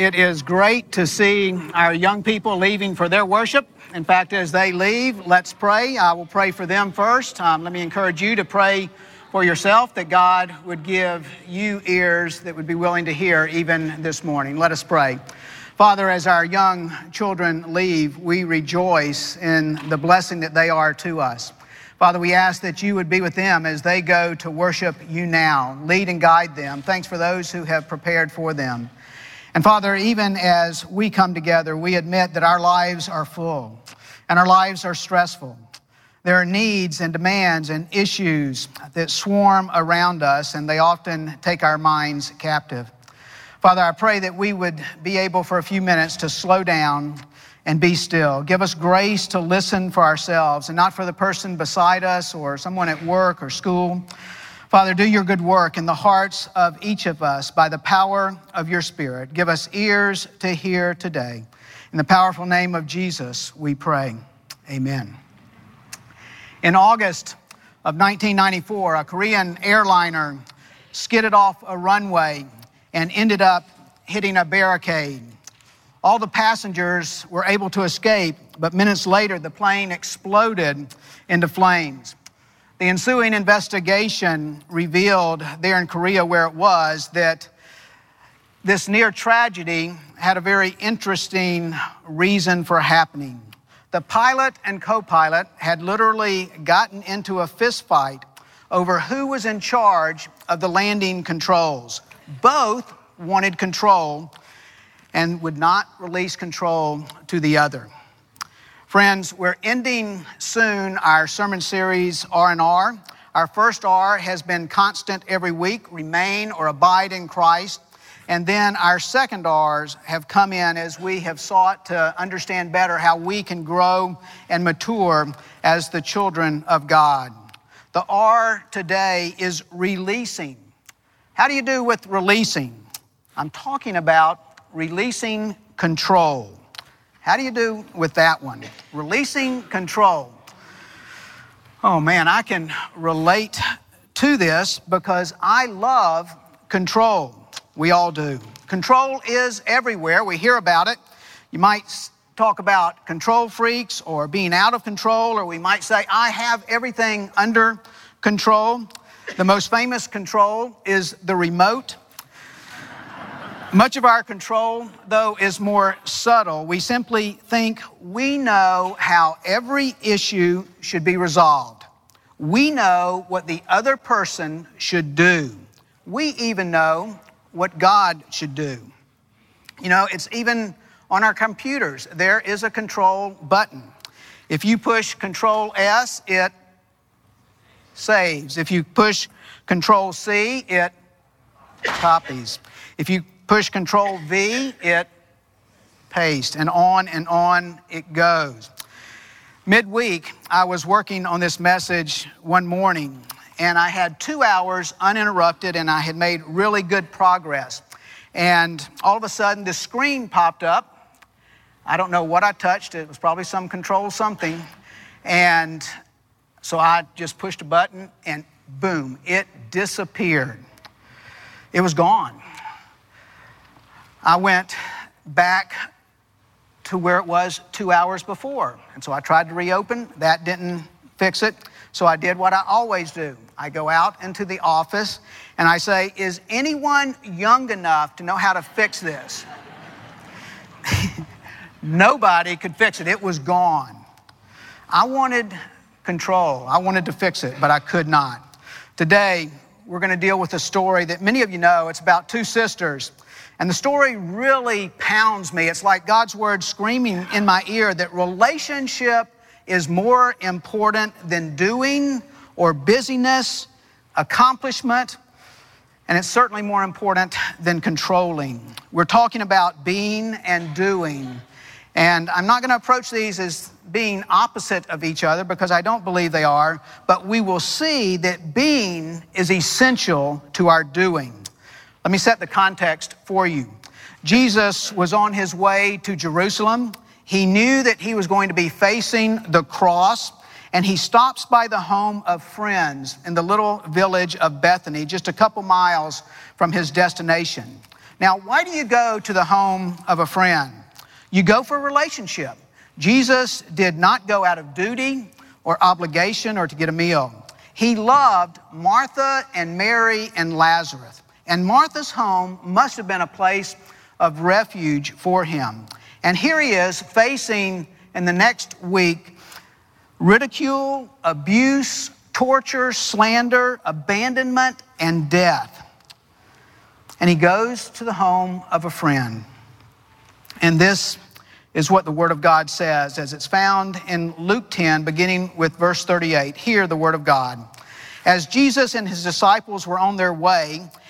It is great to see our young people leaving for their worship. In fact, as they leave, let's pray. I will pray for them first. Um, let me encourage you to pray for yourself that God would give you ears that would be willing to hear even this morning. Let us pray. Father, as our young children leave, we rejoice in the blessing that they are to us. Father, we ask that you would be with them as they go to worship you now. Lead and guide them. Thanks for those who have prepared for them. And Father, even as we come together, we admit that our lives are full and our lives are stressful. There are needs and demands and issues that swarm around us, and they often take our minds captive. Father, I pray that we would be able for a few minutes to slow down and be still. Give us grace to listen for ourselves and not for the person beside us or someone at work or school. Father, do your good work in the hearts of each of us by the power of your Spirit. Give us ears to hear today. In the powerful name of Jesus, we pray. Amen. In August of 1994, a Korean airliner skidded off a runway and ended up hitting a barricade. All the passengers were able to escape, but minutes later, the plane exploded into flames. The ensuing investigation revealed there in Korea, where it was, that this near tragedy had a very interesting reason for happening. The pilot and co pilot had literally gotten into a fistfight over who was in charge of the landing controls. Both wanted control and would not release control to the other. Friends, we're ending soon our sermon series R&R. Our first R has been constant every week, remain or abide in Christ. And then our second R's have come in as we have sought to understand better how we can grow and mature as the children of God. The R today is releasing. How do you do with releasing? I'm talking about releasing control. How do you do with that one? Releasing control. Oh man, I can relate to this because I love control. We all do. Control is everywhere. We hear about it. You might talk about control freaks or being out of control, or we might say, I have everything under control. The most famous control is the remote. Much of our control, though, is more subtle. We simply think we know how every issue should be resolved. We know what the other person should do. We even know what God should do. You know, it's even on our computers, there is a control button. If you push Control S, it saves. If you push Control C, it copies. If you Push Control V, it pastes, and on and on it goes. Midweek, I was working on this message one morning, and I had two hours uninterrupted, and I had made really good progress. And all of a sudden, the screen popped up. I don't know what I touched, it was probably some control something. And so I just pushed a button, and boom, it disappeared. It was gone. I went back to where it was two hours before. And so I tried to reopen. That didn't fix it. So I did what I always do I go out into the office and I say, Is anyone young enough to know how to fix this? Nobody could fix it, it was gone. I wanted control, I wanted to fix it, but I could not. Today, we're going to deal with a story that many of you know. It's about two sisters and the story really pounds me. It's like God's word screaming in my ear that relationship is more important than doing or busyness, accomplishment, and it's certainly more important than controlling. We're talking about being and doing. And I'm not going to approach these as being opposite of each other because I don't believe they are, but we will see that being is essential to our doing. Let me set the context for you. Jesus was on his way to Jerusalem. He knew that he was going to be facing the cross, and he stops by the home of friends in the little village of Bethany, just a couple miles from his destination. Now, why do you go to the home of a friend? You go for a relationship. Jesus did not go out of duty or obligation or to get a meal. He loved Martha and Mary and Lazarus. And Martha's home must have been a place of refuge for him. And here he is facing in the next week ridicule, abuse, torture, slander, abandonment, and death. And he goes to the home of a friend. And this is what the Word of God says, as it's found in Luke 10, beginning with verse 38. Hear the Word of God. As Jesus and his disciples were on their way,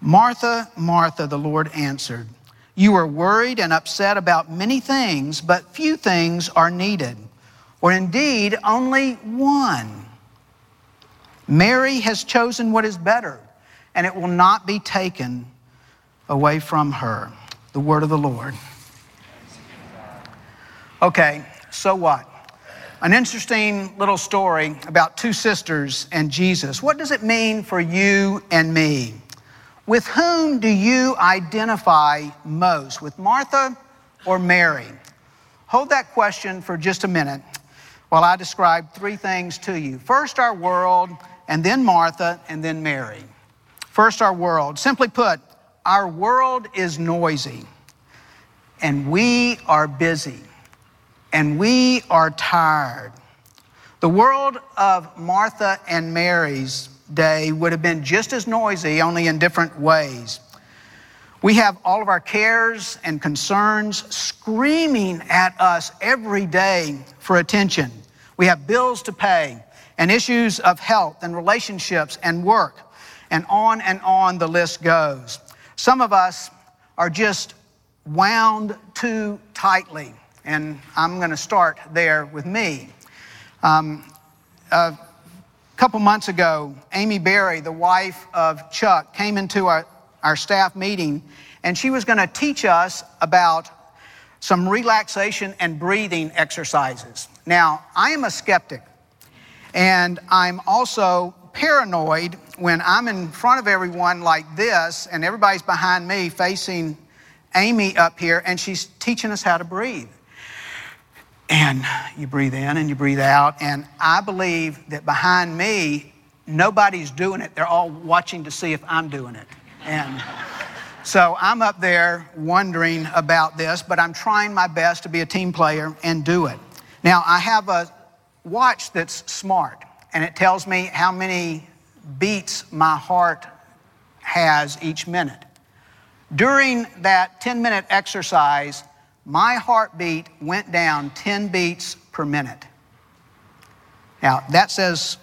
Martha, Martha, the Lord answered, You are worried and upset about many things, but few things are needed, or indeed only one. Mary has chosen what is better, and it will not be taken away from her. The word of the Lord. Okay, so what? An interesting little story about two sisters and Jesus. What does it mean for you and me? With whom do you identify most? With Martha or Mary? Hold that question for just a minute while I describe three things to you. First, our world, and then Martha, and then Mary. First, our world. Simply put, our world is noisy, and we are busy and we are tired. The world of Martha and Mary's day would have been just as noisy, only in different ways. We have all of our cares and concerns screaming at us every day for attention. We have bills to pay and issues of health and relationships and work, and on and on the list goes. Some of us are just wound too tightly and I'm going to start there with me. Um, a couple months ago, Amy Berry, the wife of Chuck, came into our, our staff meeting, and she was going to teach us about some relaxation and breathing exercises. Now, I am a skeptic, and I'm also paranoid when I'm in front of everyone like this, and everybody's behind me facing Amy up here, and she's teaching us how to breathe. And you breathe in and you breathe out. And I believe that behind me, nobody's doing it. They're all watching to see if I'm doing it. And so I'm up there wondering about this, but I'm trying my best to be a team player and do it. Now, I have a watch that's smart, and it tells me how many beats my heart has each minute. During that 10 minute exercise, my heartbeat went down 10 beats per minute. Now, that says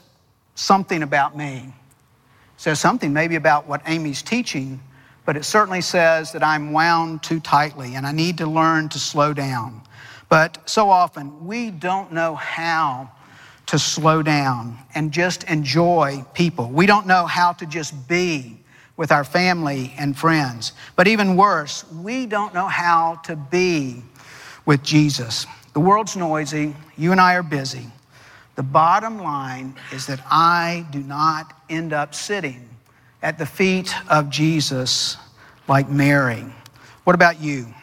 something about me. It says something maybe about what Amy's teaching, but it certainly says that I'm wound too tightly and I need to learn to slow down. But so often, we don't know how to slow down and just enjoy people. We don't know how to just be with our family and friends. But even worse, we don't know how to be with Jesus. The world's noisy, you and I are busy. The bottom line is that I do not end up sitting at the feet of Jesus like Mary. What about you?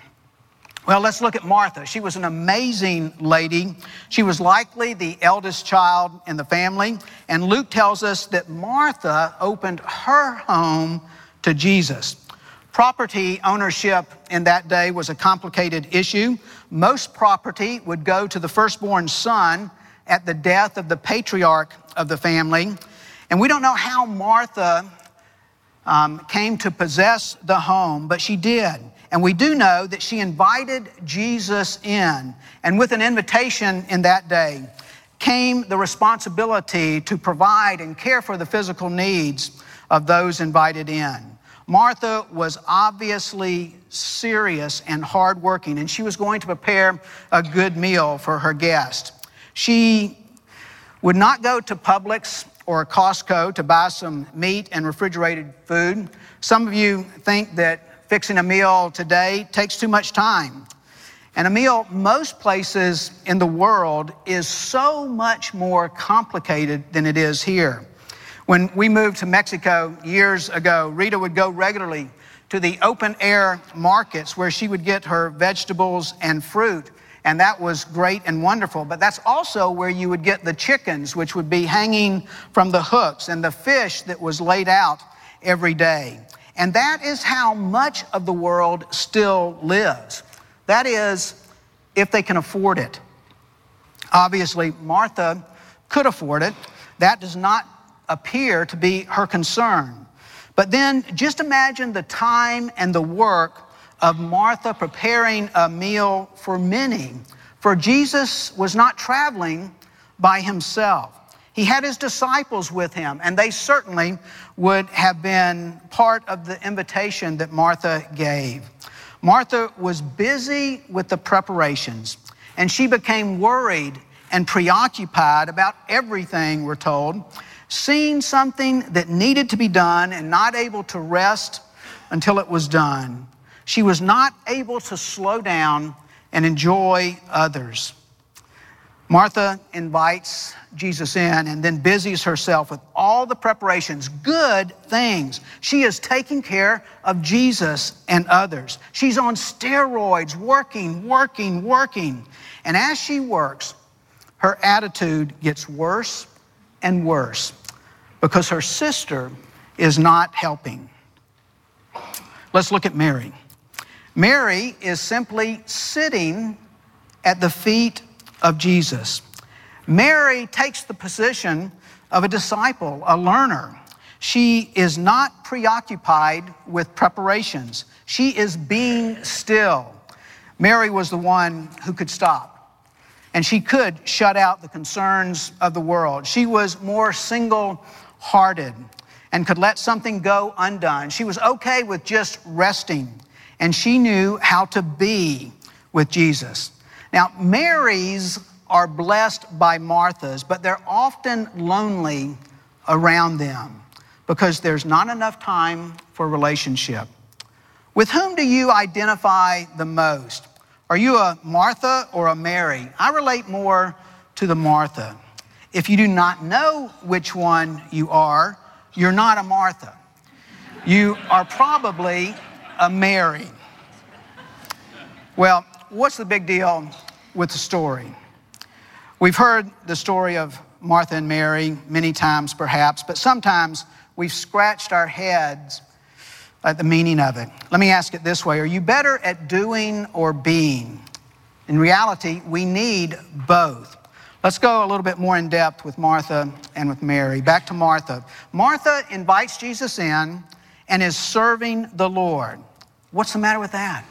Well, let's look at Martha. She was an amazing lady. She was likely the eldest child in the family. And Luke tells us that Martha opened her home to Jesus. Property ownership in that day was a complicated issue. Most property would go to the firstborn son at the death of the patriarch of the family. And we don't know how Martha um, came to possess the home, but she did. And we do know that she invited Jesus in. And with an invitation in that day came the responsibility to provide and care for the physical needs of those invited in. Martha was obviously serious and hardworking, and she was going to prepare a good meal for her guest. She would not go to Publix or Costco to buy some meat and refrigerated food. Some of you think that fixing a meal today takes too much time. And a meal, most places in the world, is so much more complicated than it is here. When we moved to Mexico years ago, Rita would go regularly to the open air markets where she would get her vegetables and fruit. And that was great and wonderful. But that's also where you would get the chickens, which would be hanging from the hooks, and the fish that was laid out every day. And that is how much of the world still lives. That is, if they can afford it. Obviously, Martha could afford it. That does not appear to be her concern. But then just imagine the time and the work of Martha preparing a meal for many. For Jesus was not traveling by himself. He had his disciples with him, and they certainly would have been part of the invitation that Martha gave. Martha was busy with the preparations, and she became worried and preoccupied about everything, we're told, seeing something that needed to be done and not able to rest until it was done. She was not able to slow down and enjoy others. Martha invites Jesus in and then busies herself with all the preparations, good things. She is taking care of Jesus and others. She's on steroids, working, working, working. And as she works, her attitude gets worse and worse because her sister is not helping. Let's look at Mary. Mary is simply sitting at the feet of Jesus. Mary takes the position of a disciple, a learner. She is not preoccupied with preparations. She is being still. Mary was the one who could stop, and she could shut out the concerns of the world. She was more single hearted and could let something go undone. She was okay with just resting and she knew how to be with Jesus. Now, Marys are blessed by Marthas, but they're often lonely around them because there's not enough time for relationship. With whom do you identify the most? Are you a Martha or a Mary? I relate more to the Martha. If you do not know which one you are, you're not a Martha. You are probably a Mary. Well, what's the big deal with the story? We've heard the story of Martha and Mary many times, perhaps, but sometimes we've scratched our heads at the meaning of it. Let me ask it this way Are you better at doing or being? In reality, we need both. Let's go a little bit more in depth with Martha and with Mary. Back to Martha. Martha invites Jesus in and is serving the Lord. What's the matter with that?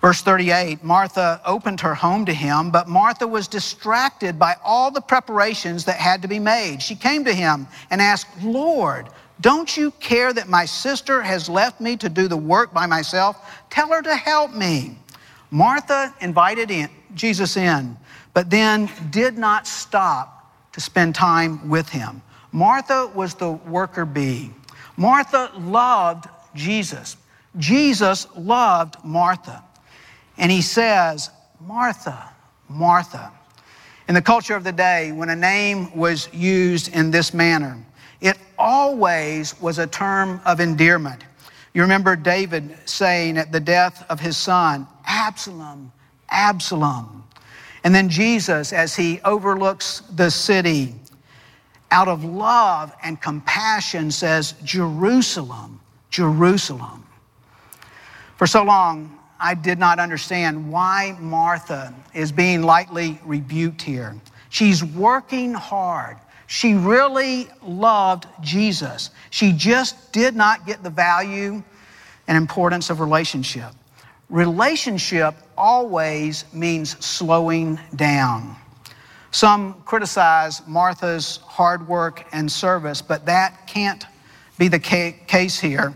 Verse 38 Martha opened her home to him, but Martha was distracted by all the preparations that had to be made. She came to him and asked, Lord, don't you care that my sister has left me to do the work by myself? Tell her to help me. Martha invited in, Jesus in, but then did not stop to spend time with him. Martha was the worker bee. Martha loved Jesus. Jesus loved Martha. And he says, Martha, Martha. In the culture of the day, when a name was used in this manner, it always was a term of endearment. You remember David saying at the death of his son, Absalom, Absalom. And then Jesus, as he overlooks the city, out of love and compassion, says, Jerusalem, Jerusalem. For so long, I did not understand why Martha is being lightly rebuked here. She's working hard. She really loved Jesus. She just did not get the value and importance of relationship. Relationship always means slowing down. Some criticize Martha's hard work and service, but that can't be the case here.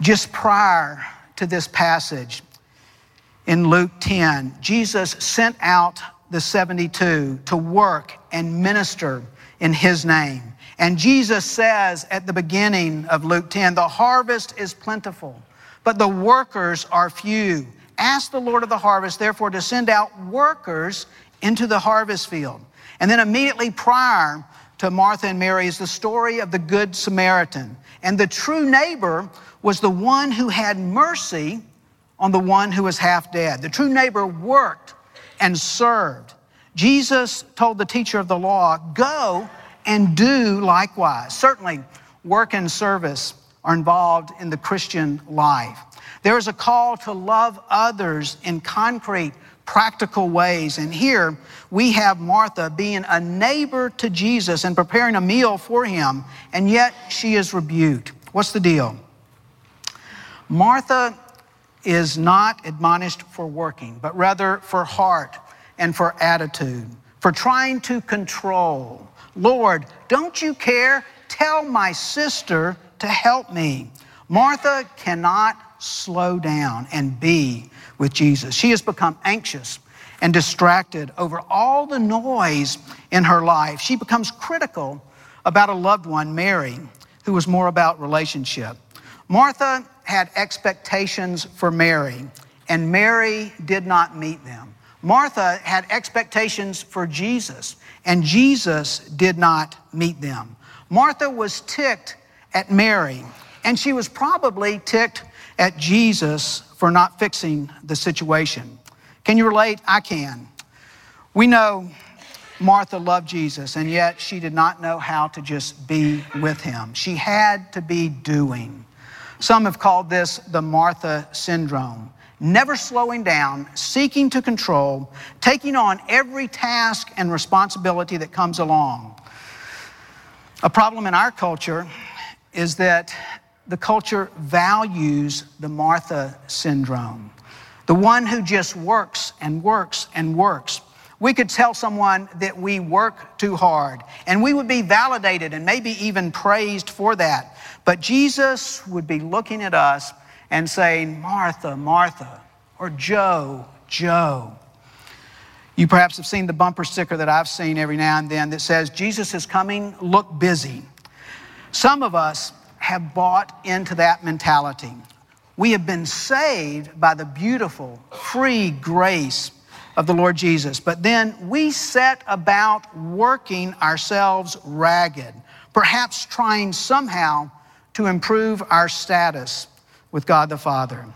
Just prior to this passage in Luke 10, Jesus sent out the 72 to work and minister in his name. And Jesus says at the beginning of Luke 10, the harvest is plentiful, but the workers are few. Ask the Lord of the harvest, therefore, to send out workers into the harvest field. And then immediately prior to Martha and Mary is the story of the Good Samaritan. And the true neighbor was the one who had mercy on the one who was half dead. The true neighbor worked and served. Jesus told the teacher of the law, Go and do likewise. Certainly, work and service are involved in the Christian life. There is a call to love others in concrete, practical ways. And here we have Martha being a neighbor to Jesus and preparing a meal for him, and yet she is rebuked. What's the deal? Martha is not admonished for working, but rather for heart and for attitude, for trying to control. Lord, don't you care? Tell my sister to help me. Martha cannot slow down and be with Jesus. She has become anxious and distracted over all the noise in her life. She becomes critical about a loved one, Mary, who was more about relationship. Martha had expectations for Mary, and Mary did not meet them. Martha had expectations for Jesus, and Jesus did not meet them. Martha was ticked at Mary, and she was probably ticked at Jesus for not fixing the situation. Can you relate? I can. We know Martha loved Jesus, and yet she did not know how to just be with him. She had to be doing. Some have called this the Martha syndrome. Never slowing down, seeking to control, taking on every task and responsibility that comes along. A problem in our culture is that the culture values the Martha syndrome, the one who just works and works and works. We could tell someone that we work too hard, and we would be validated and maybe even praised for that. But Jesus would be looking at us and saying, Martha, Martha, or Joe, Joe. You perhaps have seen the bumper sticker that I've seen every now and then that says, Jesus is coming, look busy. Some of us have bought into that mentality. We have been saved by the beautiful, free grace of the Lord Jesus. But then we set about working ourselves ragged, perhaps trying somehow to improve our status with God the Father.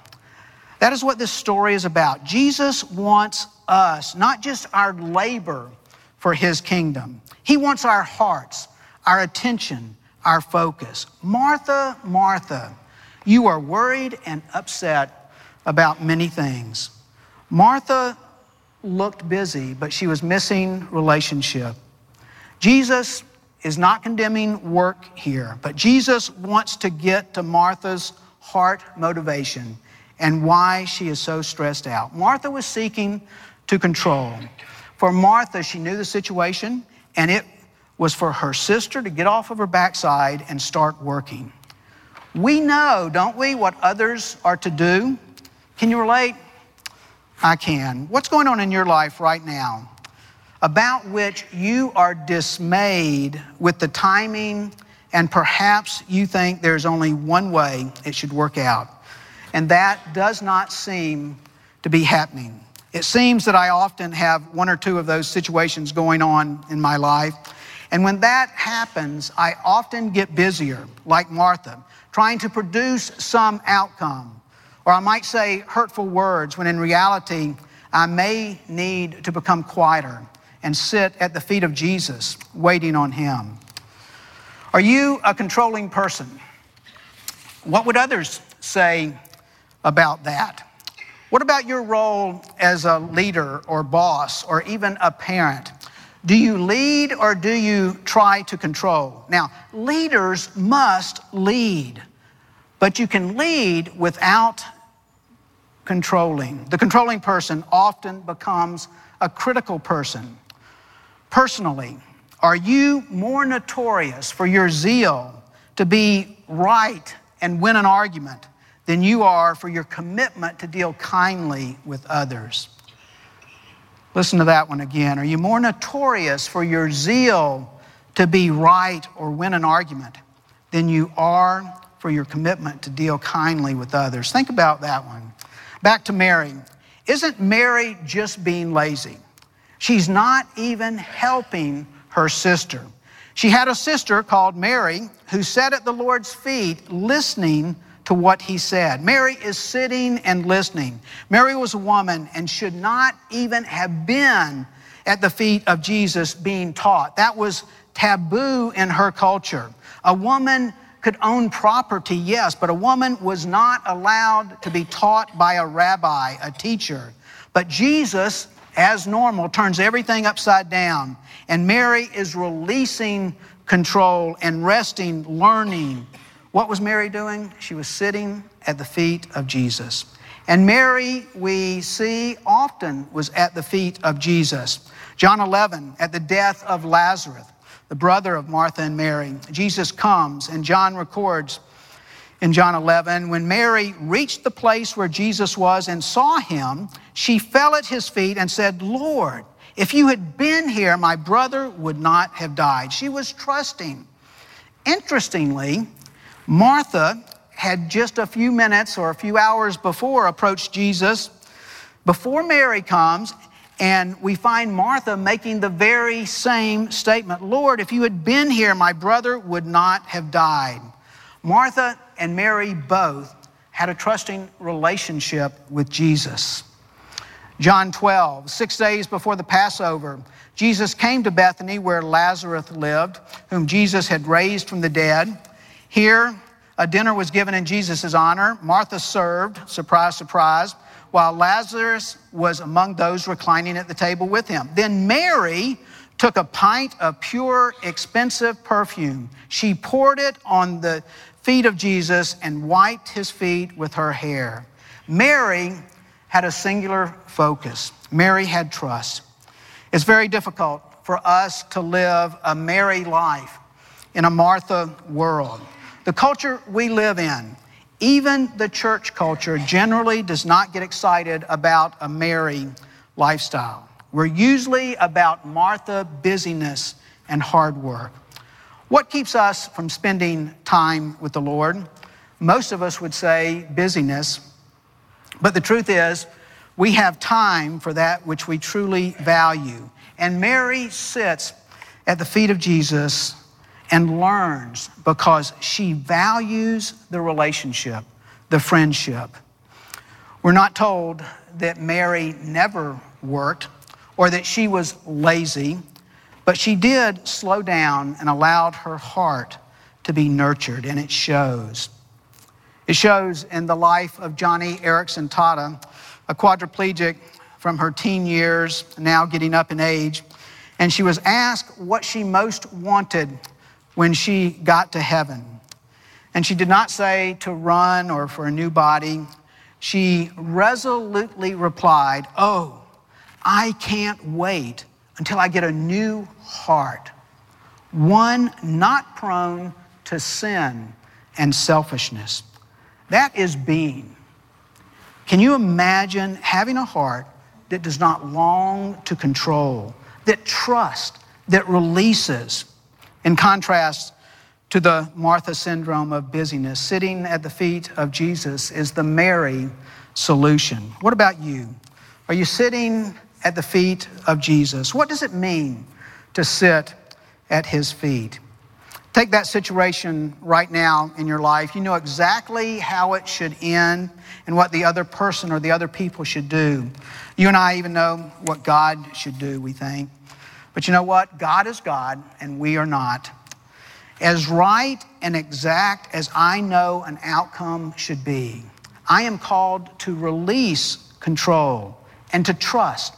That is what this story is about. Jesus wants us, not just our labor for his kingdom, he wants our hearts, our attention, our focus. Martha, Martha, you are worried and upset about many things. Martha looked busy, but she was missing relationship. Jesus is not condemning work here, but Jesus wants to get to Martha's heart motivation and why she is so stressed out. Martha was seeking to control. For Martha, she knew the situation, and it was for her sister to get off of her backside and start working. We know, don't we, what others are to do? Can you relate? I can. What's going on in your life right now about which you are dismayed with the timing and perhaps you think there's only one way it should work out? And that does not seem to be happening. It seems that I often have one or two of those situations going on in my life. And when that happens, I often get busier, like Martha, trying to produce some outcome. Or I might say hurtful words when in reality, I may need to become quieter and sit at the feet of Jesus, waiting on Him. Are you a controlling person? What would others say about that? What about your role as a leader or boss or even a parent? Do you lead or do you try to control? Now, leaders must lead, but you can lead without controlling. The controlling person often becomes a critical person. Personally, are you more notorious for your zeal to be right and win an argument than you are for your commitment to deal kindly with others. Listen to that one again. Are you more notorious for your zeal to be right or win an argument than you are for your commitment to deal kindly with others? Think about that one. Back to Mary. Isn't Mary just being lazy? She's not even helping her sister. She had a sister called Mary who sat at the Lord's feet listening to what he said. Mary is sitting and listening. Mary was a woman and should not even have been at the feet of Jesus being taught. That was taboo in her culture. A woman could own property, yes, but a woman was not allowed to be taught by a rabbi, a teacher. But Jesus, as normal, turns everything upside down. And Mary is releasing control and resting, learning. What was Mary doing? She was sitting at the feet of Jesus. And Mary, we see, often was at the feet of Jesus. John 11, at the death of Lazarus, the brother of Martha and Mary, Jesus comes, and John records in John 11 when Mary reached the place where Jesus was and saw him, she fell at his feet and said, Lord, if you had been here, my brother would not have died. She was trusting. Interestingly, Martha had just a few minutes or a few hours before approached Jesus before Mary comes, and we find Martha making the very same statement Lord, if you had been here, my brother would not have died. Martha and Mary both had a trusting relationship with Jesus. John 12, six days before the Passover, Jesus came to Bethany where Lazarus lived, whom Jesus had raised from the dead. Here, a dinner was given in Jesus' honor. Martha served, surprise, surprise, while Lazarus was among those reclining at the table with him. Then Mary took a pint of pure, expensive perfume. She poured it on the feet of Jesus and wiped his feet with her hair. Mary had a singular focus. Mary had trust. It's very difficult for us to live a Mary life in a Martha world. The culture we live in, even the church culture, generally does not get excited about a Mary lifestyle. We're usually about Martha busyness and hard work. What keeps us from spending time with the Lord? Most of us would say busyness, but the truth is, we have time for that which we truly value. And Mary sits at the feet of Jesus and learns because she values the relationship, the friendship. We're not told that Mary never worked or that she was lazy. But she did slow down and allowed her heart to be nurtured, and it shows. It shows in the life of Joni Eareckson Tada, a quadriplegic from her teen years, now getting up in age. And she was asked what she most wanted when she got to heaven. And she did not say to run or for a new body. She resolutely replied, Oh, I can't wait until I get a new heart, one not prone to sin and selfishness. That is being. Can you imagine having a heart that does not long to control, that trusts, that releases? In contrast to the Martha syndrome of busyness, sitting at the feet of Jesus is the Mary solution. What about you? Are you sitting at the feet of Jesus. What does it mean to sit at his feet? Take that situation right now in your life. You know exactly how it should end and what the other person or the other people should do. You and I even know what God should do, we think. But you know what? God is God and we are not. As right and exact as I know an outcome should be, I am called to release control and to trust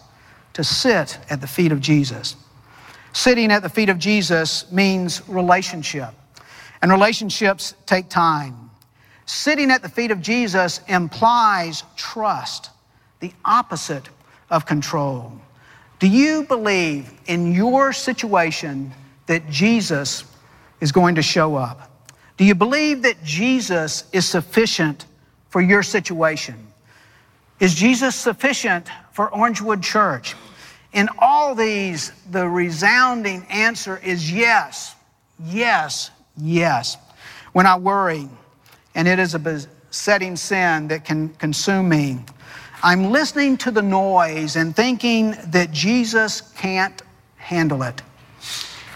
to sit at the feet of Jesus. Sitting at the feet of Jesus means relationship, and relationships take time. Sitting at the feet of Jesus implies trust, the opposite of control. Do you believe in your situation that Jesus is going to show up? Do you believe that Jesus is sufficient for your situation? Is Jesus sufficient for Orangewood Church? In all these, the resounding answer is yes, yes, yes. When I worry, and it is a besetting sin that can consume me, I'm listening to the noise and thinking that Jesus can't handle it.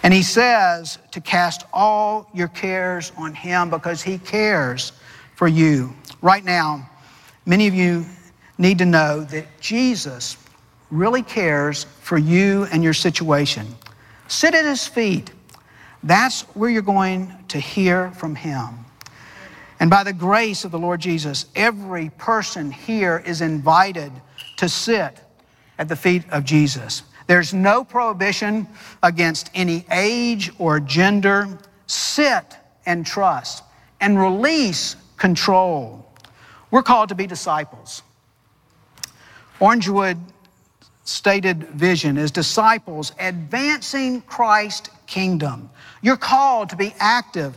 And he says to cast all your cares on him because he cares for you. Right now, many of you need to know that Jesus really cares for you and your situation. Sit at his feet. That's where you're going to hear from him. And by the grace of the Lord Jesus, every person here is invited to sit at the feet of Jesus. There's no prohibition against any age or gender. Sit and trust and release control. We're called to be disciples. Orangewood stated vision is disciples advancing Christ's kingdom. You're called to be active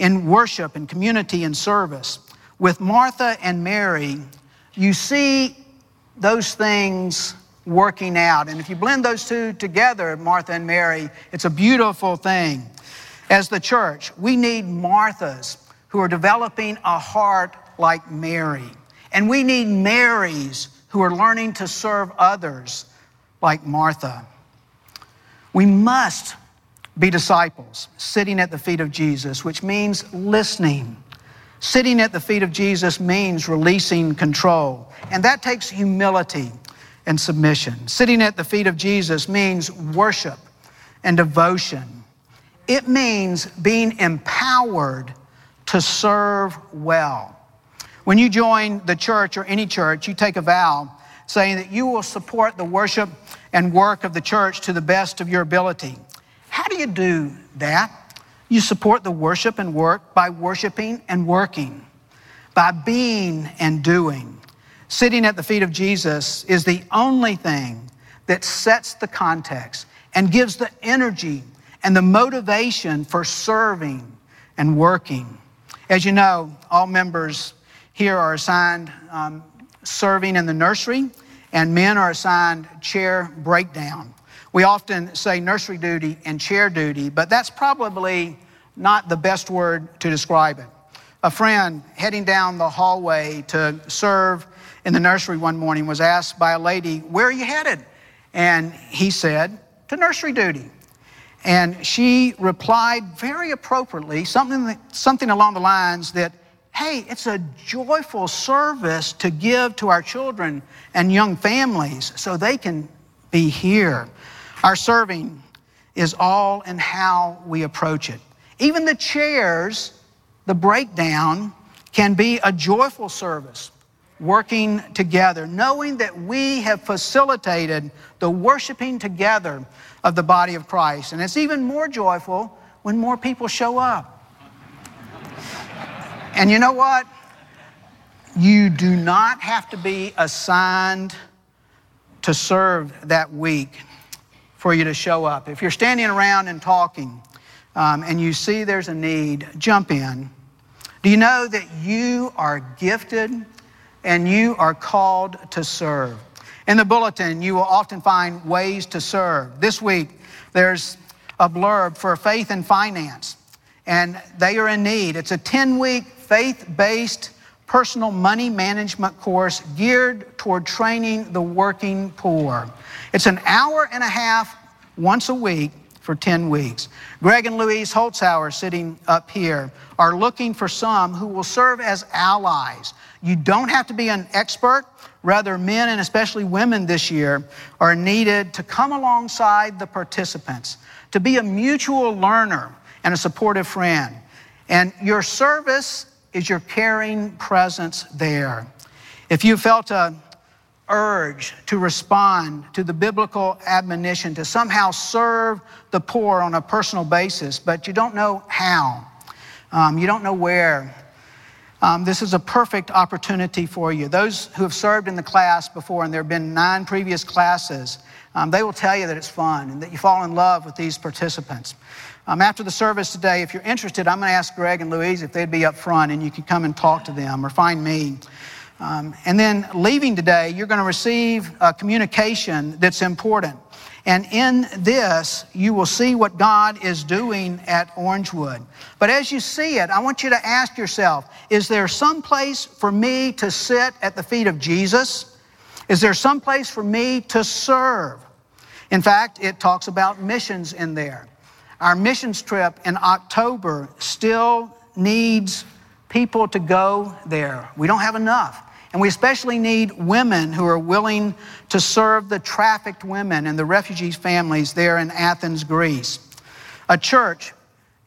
in worship and community and service. With Martha and Mary, you see those things working out. And if you blend those two together, Martha and Mary, it's a beautiful thing. As the church, we need Marthas who are developing a heart like Mary. And we need Marys who are learning to serve others like Martha. We must be disciples, sitting at the feet of Jesus, which means listening. Sitting at the feet of Jesus means releasing control, and that takes humility and submission. Sitting at the feet of Jesus means worship and devotion. It means being empowered to serve well. When you join the church or any church, you take a vow saying that you will support the worship and work of the church to the best of your ability. How do you do that? You support the worship and work by worshiping and working, by being and doing. Sitting at the feet of Jesus is the only thing that sets the context and gives the energy and the motivation for serving and working. As you know, all members here are assigned um, serving in the nursery and men are assigned chair breakdown. We often say nursery duty and chair duty, but that's probably not the best word to describe it. A friend heading down the hallway to serve in the nursery one morning was asked by a lady, Where are you headed? And he said, To nursery duty. And she replied very appropriately, something, something along the lines that hey, it's a joyful service to give to our children and young families so they can be here. Our serving is all in how we approach it. Even the chairs, the breakdown, can be a joyful service, working together, knowing that we have facilitated the worshiping together of the body of Christ. And it's even more joyful when more people show up. And you know what? You do not have to be assigned to serve that week for you to show up. If you're standing around and talking um, and you see there's a need, jump in. Do you know that you are gifted and you are called to serve? In the bulletin, you will often find ways to serve. This week, there's a blurb for faith and finance, and they are in need. It's a 10 week faith based personal money management course geared toward training the working poor. It's an hour and a half once a week for 10 weeks. Greg and Louise Holzhauer, sitting up here, are looking for some who will serve as allies. You don't have to be an expert. Rather, men and especially women this year are needed to come alongside the participants, to be a mutual learner and a supportive friend. And your service is your caring presence there. If you felt a urge to respond to the biblical admonition to somehow serve the poor on a personal basis, but you don't know how, um, you don't know where, um, this is a perfect opportunity for you. Those who have served in the class before, and there have been nine previous classes, um, they will tell you that it's fun and that you fall in love with these participants. Um, after the service today, if you're interested, I'm going to ask Greg and Louise if they'd be up front and you can come and talk to them or find me. Um, and then leaving today, you're going to receive a communication that's important. And in this, you will see what God is doing at Orangewood. But as you see it, I want you to ask yourself is there some place for me to sit at the feet of Jesus? Is there some place for me to serve? In fact, it talks about missions in there. Our missions trip in October still needs people to go there. We don't have enough. And we especially need women who are willing to serve the trafficked women and the refugee families there in Athens, Greece. A church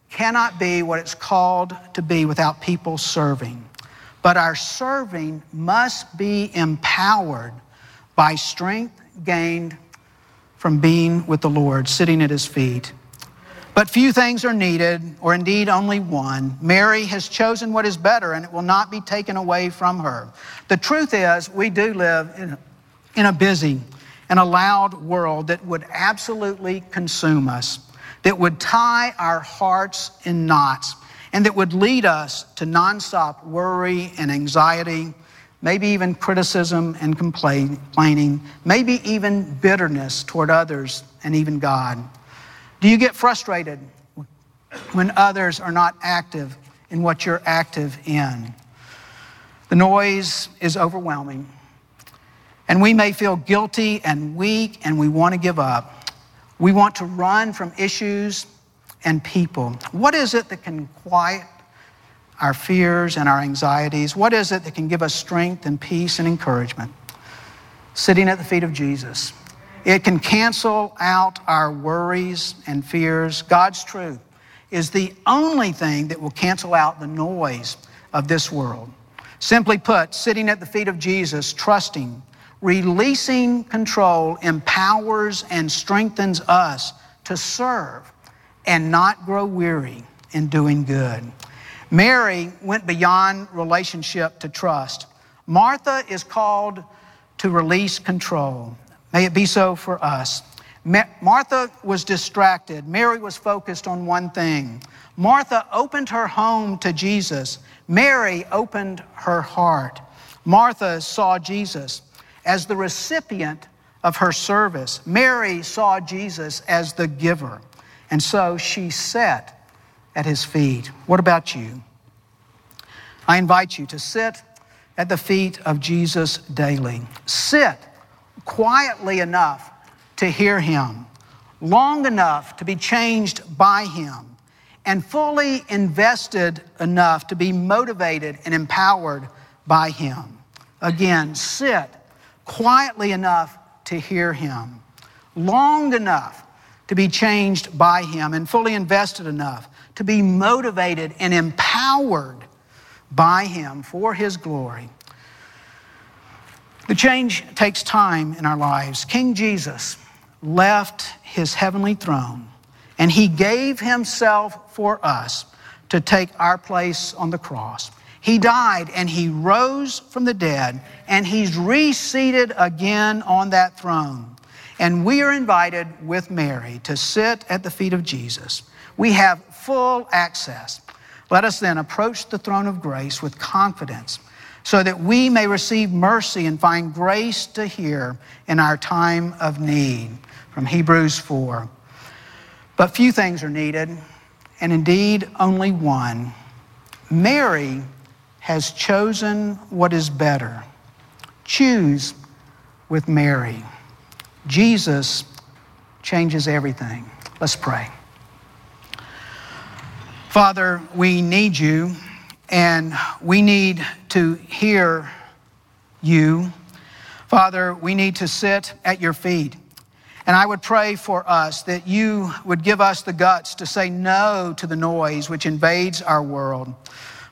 cannot be what it's called to be without people serving. But our serving must be empowered by strength gained from being with the Lord, sitting at his feet. But few things are needed, or indeed only one. Mary has chosen what is better, and it will not be taken away from her. The truth is, we do live in a, in a busy and a loud world that would absolutely consume us, that would tie our hearts in knots, and that would lead us to nonstop worry and anxiety, maybe even criticism and complaining, maybe even bitterness toward others and even God. Do you get frustrated when others are not active in what you're active in? The noise is overwhelming, and we may feel guilty and weak, and we want to give up. We want to run from issues and people. What is it that can quiet our fears and our anxieties? What is it that can give us strength and peace and encouragement? Sitting at the feet of Jesus. It can cancel out our worries and fears. God's truth is the only thing that will cancel out the noise of this world. Simply put, sitting at the feet of Jesus, trusting, releasing control empowers and strengthens us to serve and not grow weary in doing good. Mary went beyond relationship to trust. Martha is called to release control. May it be so for us. Martha was distracted. Mary was focused on one thing. Martha opened her home to Jesus. Mary opened her heart. Martha saw Jesus as the recipient of her service. Mary saw Jesus as the giver. And so she sat at his feet. What about you? I invite you to sit at the feet of Jesus daily. Sit quietly enough to hear Him, long enough to be changed by Him, and fully invested enough to be motivated and empowered by Him. Again, sit quietly enough to hear Him, long enough to be changed by Him, and fully invested enough to be motivated and empowered by Him for His glory. The change takes time in our lives. King Jesus left his heavenly throne and he gave himself for us to take our place on the cross. He died and he rose from the dead and he's reseated again on that throne. And we are invited with Mary to sit at the feet of Jesus. We have full access. Let us then approach the throne of grace with confidence so that we may receive mercy and find grace to hear in our time of need. From Hebrews 4. But few things are needed, and indeed only one. Mary has chosen what is better. Choose with Mary. Jesus changes everything. Let's pray. Father, we need you. And we need to hear you. Father, we need to sit at your feet. And I would pray for us that you would give us the guts to say no to the noise which invades our world.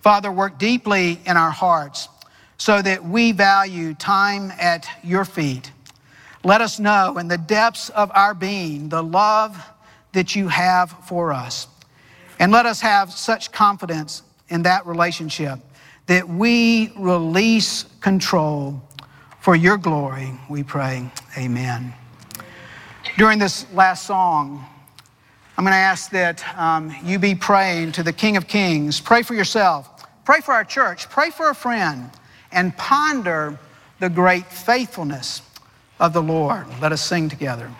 Father, work deeply in our hearts so that we value time at your feet. Let us know in the depths of our being the love that you have for us. And let us have such confidence in that relationship that we release control for your glory, we pray. Amen. During this last song, I'm going to ask that um, you be praying to the King of Kings. Pray for yourself. Pray for our church. Pray for a friend. And ponder the great faithfulness of the Lord. Let us sing together.